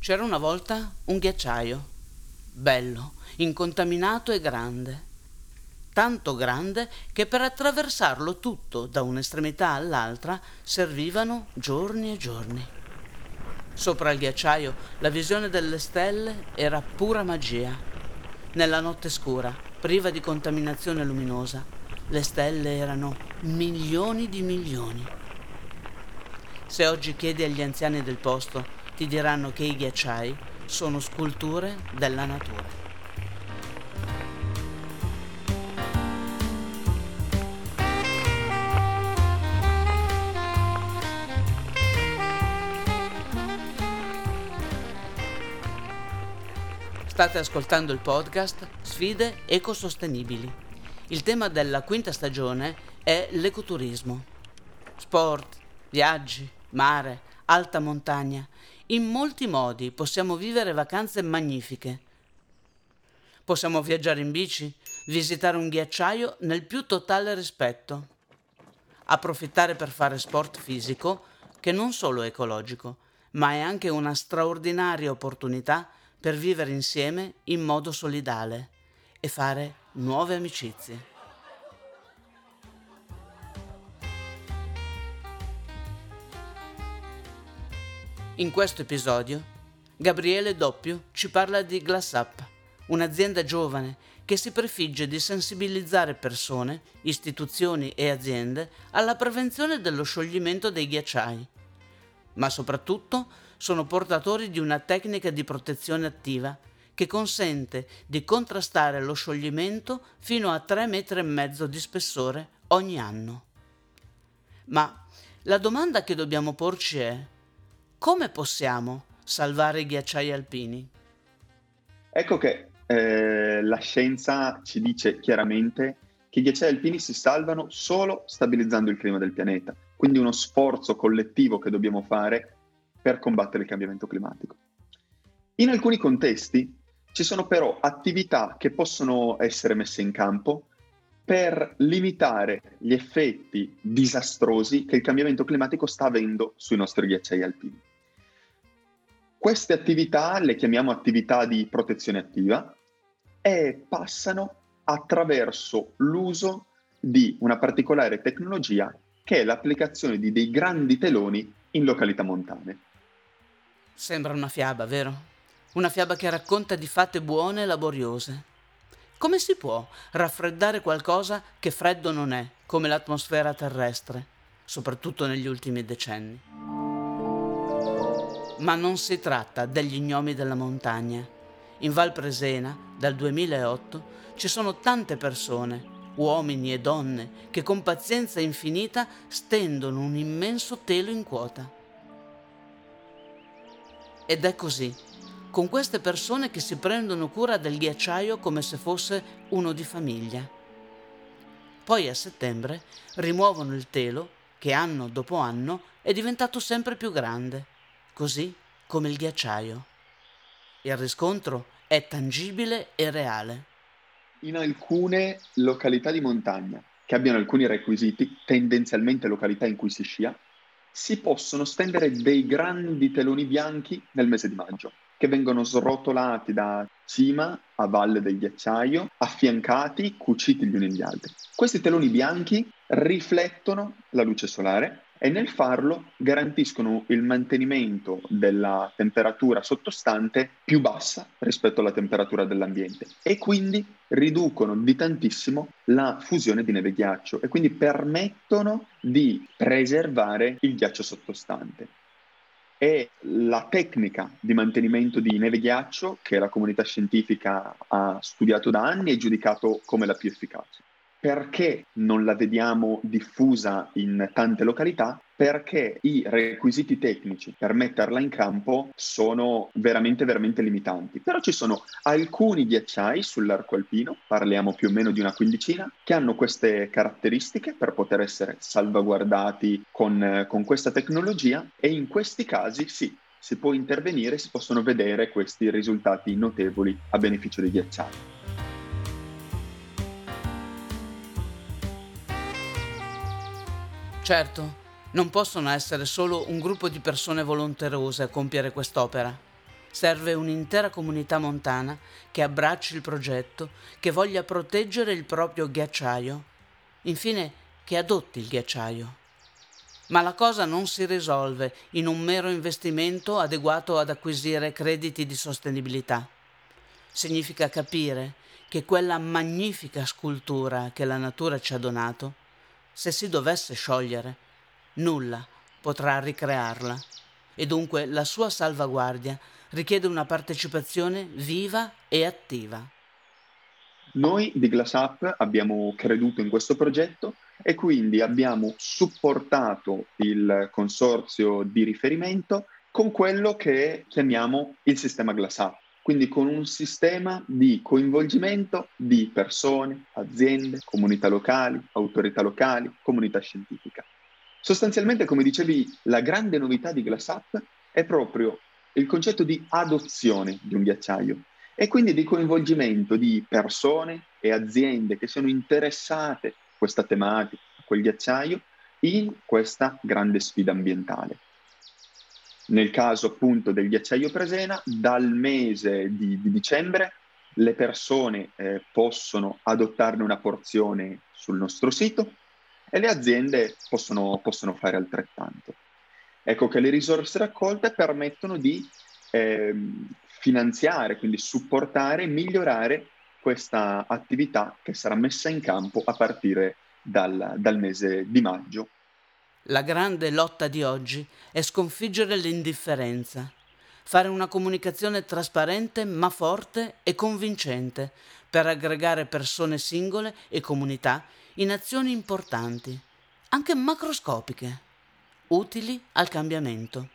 C'era una volta un ghiacciaio, bello, incontaminato e grande. Tanto grande che per attraversarlo tutto da un'estremità all'altra servivano giorni e giorni. Sopra il ghiacciaio la visione delle stelle era pura magia. Nella notte scura, priva di contaminazione luminosa, le stelle erano milioni di milioni. Se oggi chiedi agli anziani del posto ti diranno che i ghiacciai sono sculture della natura. State ascoltando il podcast Sfide ecosostenibili. Il tema della quinta stagione è l'ecoturismo. Sport, viaggi, mare, alta montagna in molti modi possiamo vivere vacanze magnifiche. Possiamo viaggiare in bici, visitare un ghiacciaio nel più totale rispetto, approfittare per fare sport fisico che non solo è ecologico, ma è anche una straordinaria opportunità per vivere insieme in modo solidale e fare nuove amicizie. In questo episodio, Gabriele Doppio ci parla di GlassUp, un'azienda giovane che si prefigge di sensibilizzare persone, istituzioni e aziende alla prevenzione dello scioglimento dei ghiacciai. Ma soprattutto sono portatori di una tecnica di protezione attiva che consente di contrastare lo scioglimento fino a 3 metri di spessore ogni anno. Ma la domanda che dobbiamo porci è come possiamo salvare i ghiacciai alpini? Ecco che eh, la scienza ci dice chiaramente che i ghiacciai alpini si salvano solo stabilizzando il clima del pianeta, quindi uno sforzo collettivo che dobbiamo fare per combattere il cambiamento climatico. In alcuni contesti ci sono però attività che possono essere messe in campo per limitare gli effetti disastrosi che il cambiamento climatico sta avendo sui nostri ghiacciai alpini. Queste attività le chiamiamo attività di protezione attiva e passano attraverso l'uso di una particolare tecnologia che è l'applicazione di dei grandi teloni in località montane. Sembra una fiaba, vero? Una fiaba che racconta di fate buone e laboriose. Come si può raffreddare qualcosa che freddo non è, come l'atmosfera terrestre, soprattutto negli ultimi decenni? Ma non si tratta degli gnomi della montagna. In Val Presena, dal 2008, ci sono tante persone, uomini e donne, che con pazienza infinita stendono un immenso telo in quota. Ed è così, con queste persone che si prendono cura del ghiacciaio come se fosse uno di famiglia. Poi a settembre rimuovono il telo che anno dopo anno è diventato sempre più grande così come il ghiacciaio. Il riscontro è tangibile e reale. In alcune località di montagna che abbiano alcuni requisiti, tendenzialmente località in cui si scia, si possono stendere dei grandi teloni bianchi nel mese di maggio, che vengono srotolati da cima a valle del ghiacciaio, affiancati, cuciti gli uni agli altri. Questi teloni bianchi riflettono la luce solare e nel farlo garantiscono il mantenimento della temperatura sottostante più bassa rispetto alla temperatura dell'ambiente e quindi riducono di tantissimo la fusione di neve e ghiaccio e quindi permettono di preservare il ghiaccio sottostante. E la tecnica di mantenimento di neve e ghiaccio che la comunità scientifica ha studiato da anni e giudicato come la più efficace. Perché non la vediamo diffusa in tante località? Perché i requisiti tecnici per metterla in campo sono veramente, veramente limitanti. Però ci sono alcuni ghiacciai sull'arco alpino, parliamo più o meno di una quindicina, che hanno queste caratteristiche per poter essere salvaguardati con, con questa tecnologia e in questi casi sì, si può intervenire, si possono vedere questi risultati notevoli a beneficio dei ghiacciai. Certo, non possono essere solo un gruppo di persone volenterose a compiere quest'opera. Serve un'intera comunità montana che abbracci il progetto, che voglia proteggere il proprio ghiacciaio, infine che adotti il ghiacciaio. Ma la cosa non si risolve in un mero investimento adeguato ad acquisire crediti di sostenibilità. Significa capire che quella magnifica scultura che la natura ci ha donato, se si dovesse sciogliere, nulla potrà ricrearla e dunque la sua salvaguardia richiede una partecipazione viva e attiva. Noi di GlassUp abbiamo creduto in questo progetto e quindi abbiamo supportato il consorzio di riferimento con quello che chiamiamo il sistema GlassUp, quindi con un sistema di coinvolgimento di persone, aziende, comunità locali, autorità locali, comunità scientifica. Sostanzialmente, come dicevi, la grande novità di GlassUp è proprio il concetto di adozione di un ghiacciaio e quindi di coinvolgimento di persone e aziende che sono interessate a questa tematica, a quel ghiacciaio, in questa grande sfida ambientale. Nel caso appunto del ghiacciaio Presena, dal mese di, di dicembre le persone eh, possono adottarne una porzione sul nostro sito e le aziende possono, possono fare altrettanto. Ecco che le risorse raccolte permettono di eh, finanziare, quindi supportare e migliorare questa attività che sarà messa in campo a partire dal, dal mese di maggio. La grande lotta di oggi è sconfiggere l'indifferenza, fare una comunicazione trasparente ma forte e convincente per aggregare persone singole e comunità in azioni importanti, anche macroscopiche utili al cambiamento.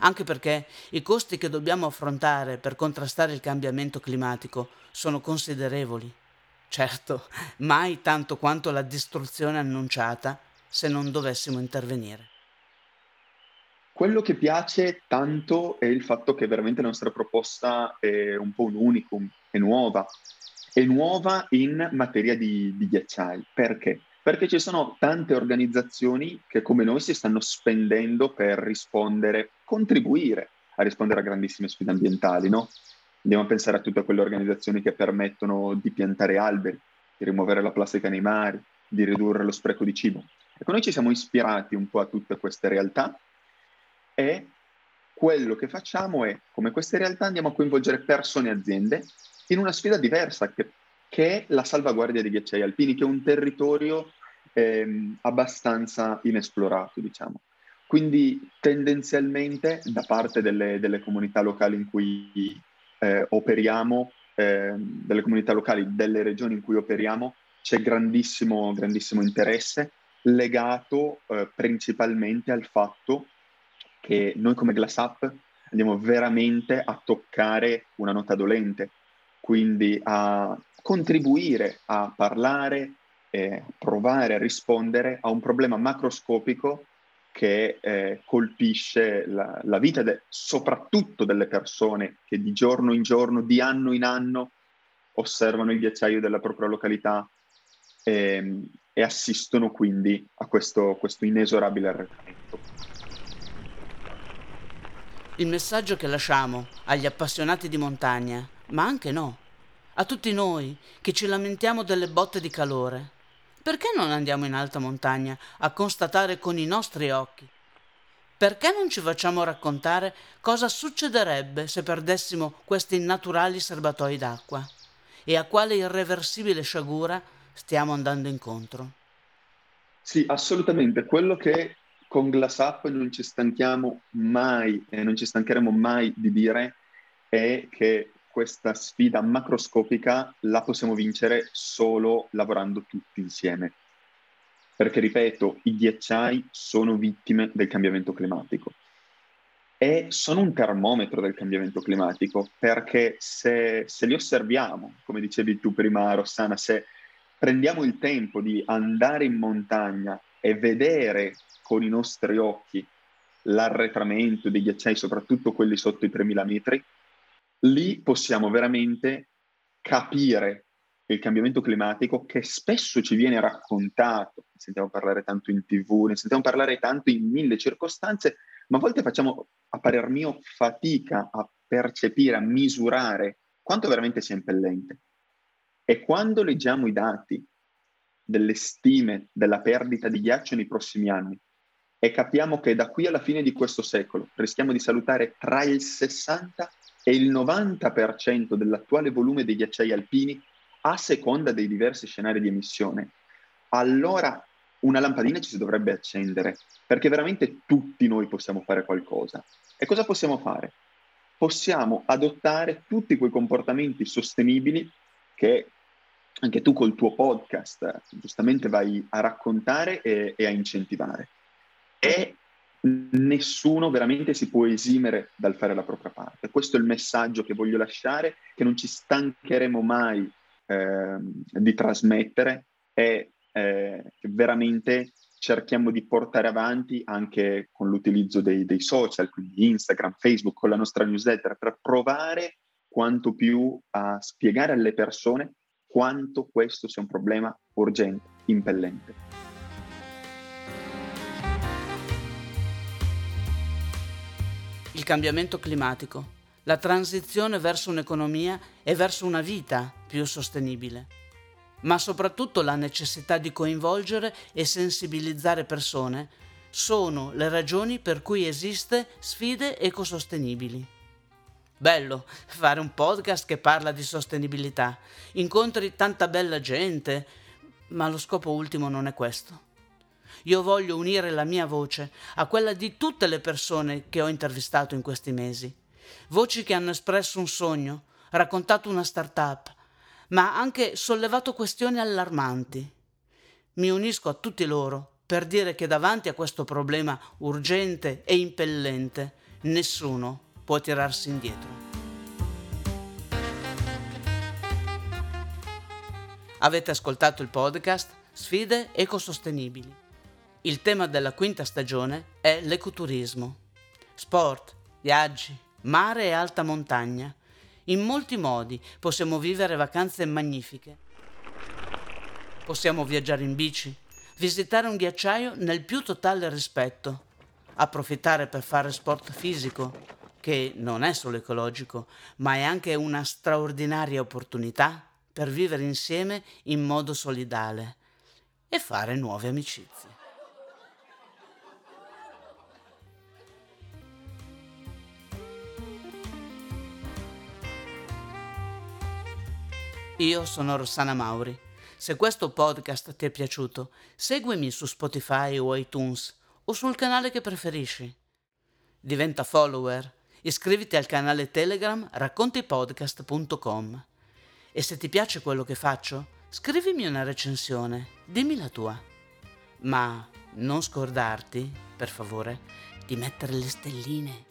Anche perché i costi che dobbiamo affrontare per contrastare il cambiamento climatico sono considerevoli. Certo, mai tanto quanto la distruzione annunciata se non dovessimo intervenire. Quello che piace tanto è il fatto che veramente la nostra proposta è un po' un unicum, è nuova. È nuova in materia di, di ghiacciai. Perché? perché ci sono tante organizzazioni che come noi si stanno spendendo per rispondere, contribuire a rispondere a grandissime sfide ambientali, no? Andiamo a pensare a tutte quelle organizzazioni che permettono di piantare alberi, di rimuovere la plastica nei mari, di ridurre lo spreco di cibo. Ecco, noi ci siamo ispirati un po' a tutte queste realtà e quello che facciamo è, come queste realtà, andiamo a coinvolgere persone e aziende in una sfida diversa che, che è la salvaguardia dei ghiacciai alpini, che è un territorio ehm, abbastanza inesplorato, diciamo. Quindi tendenzialmente da parte delle, delle comunità locali in cui eh, operiamo, eh, delle comunità locali, delle regioni in cui operiamo, c'è grandissimo, grandissimo interesse legato eh, principalmente al fatto che noi come GlassUp andiamo veramente a toccare una nota dolente, quindi a contribuire a parlare, eh, provare a rispondere a un problema macroscopico che eh, colpisce la, la vita de, soprattutto delle persone che di giorno in giorno, di anno in anno osservano il ghiacciaio della propria località. Ehm, e assistono quindi a questo, questo inesorabile arretramento. Il messaggio che lasciamo agli appassionati di montagna, ma anche no, a tutti noi che ci lamentiamo delle botte di calore, perché non andiamo in alta montagna a constatare con i nostri occhi? Perché non ci facciamo raccontare cosa succederebbe se perdessimo questi naturali serbatoi d'acqua? E a quale irreversibile sciagura stiamo andando incontro? Sì, assolutamente. Quello che con GlassUp non ci stanchiamo mai e non ci stancheremo mai di dire è che questa sfida macroscopica la possiamo vincere solo lavorando tutti insieme. Perché, ripeto, i ghiacciai sono vittime del cambiamento climatico e sono un termometro del cambiamento climatico perché se, se li osserviamo, come dicevi tu prima Rossana, se prendiamo il tempo di andare in montagna e vedere con i nostri occhi l'arretramento dei ghiacciai, soprattutto quelli sotto i 3000 metri, lì possiamo veramente capire il cambiamento climatico che spesso ci viene raccontato, ne sentiamo parlare tanto in tv, ne sentiamo parlare tanto in mille circostanze, ma a volte facciamo, a parer mio, fatica a percepire, a misurare quanto veramente sia impellente. E quando leggiamo i dati delle stime della perdita di ghiaccio nei prossimi anni e capiamo che da qui alla fine di questo secolo rischiamo di salutare tra il 60 e il 90% dell'attuale volume dei ghiacciai alpini a seconda dei diversi scenari di emissione, allora una lampadina ci si dovrebbe accendere, perché veramente tutti noi possiamo fare qualcosa. E cosa possiamo fare? Possiamo adottare tutti quei comportamenti sostenibili che anche tu col tuo podcast giustamente vai a raccontare e, e a incentivare. E nessuno veramente si può esimere dal fare la propria parte. Questo è il messaggio che voglio lasciare, che non ci stancheremo mai eh, di trasmettere e eh, veramente cerchiamo di portare avanti anche con l'utilizzo dei, dei social, quindi Instagram, Facebook, con la nostra newsletter, per provare quanto più a spiegare alle persone quanto questo sia un problema urgente, impellente. Il cambiamento climatico, la transizione verso un'economia e verso una vita più sostenibile, ma soprattutto la necessità di coinvolgere e sensibilizzare persone sono le ragioni per cui esiste sfide ecosostenibili. Bello fare un podcast che parla di sostenibilità, incontri tanta bella gente, ma lo scopo ultimo non è questo. Io voglio unire la mia voce a quella di tutte le persone che ho intervistato in questi mesi. Voci che hanno espresso un sogno, raccontato una start-up, ma anche sollevato questioni allarmanti. Mi unisco a tutti loro per dire che davanti a questo problema urgente e impellente nessuno può tirarsi indietro. Avete ascoltato il podcast Sfide ecosostenibili. Il tema della quinta stagione è l'ecoturismo. Sport, viaggi, mare e alta montagna. In molti modi possiamo vivere vacanze magnifiche. Possiamo viaggiare in bici, visitare un ghiacciaio nel più totale rispetto, approfittare per fare sport fisico, che non è solo ecologico, ma è anche una straordinaria opportunità per vivere insieme in modo solidale e fare nuove amicizie. Io sono Rossana Mauri. Se questo podcast ti è piaciuto, seguimi su Spotify o iTunes o sul canale che preferisci. Diventa follower Iscriviti al canale Telegram raccontipodcast.com e se ti piace quello che faccio, scrivimi una recensione, dimmi la tua. Ma non scordarti, per favore, di mettere le stelline.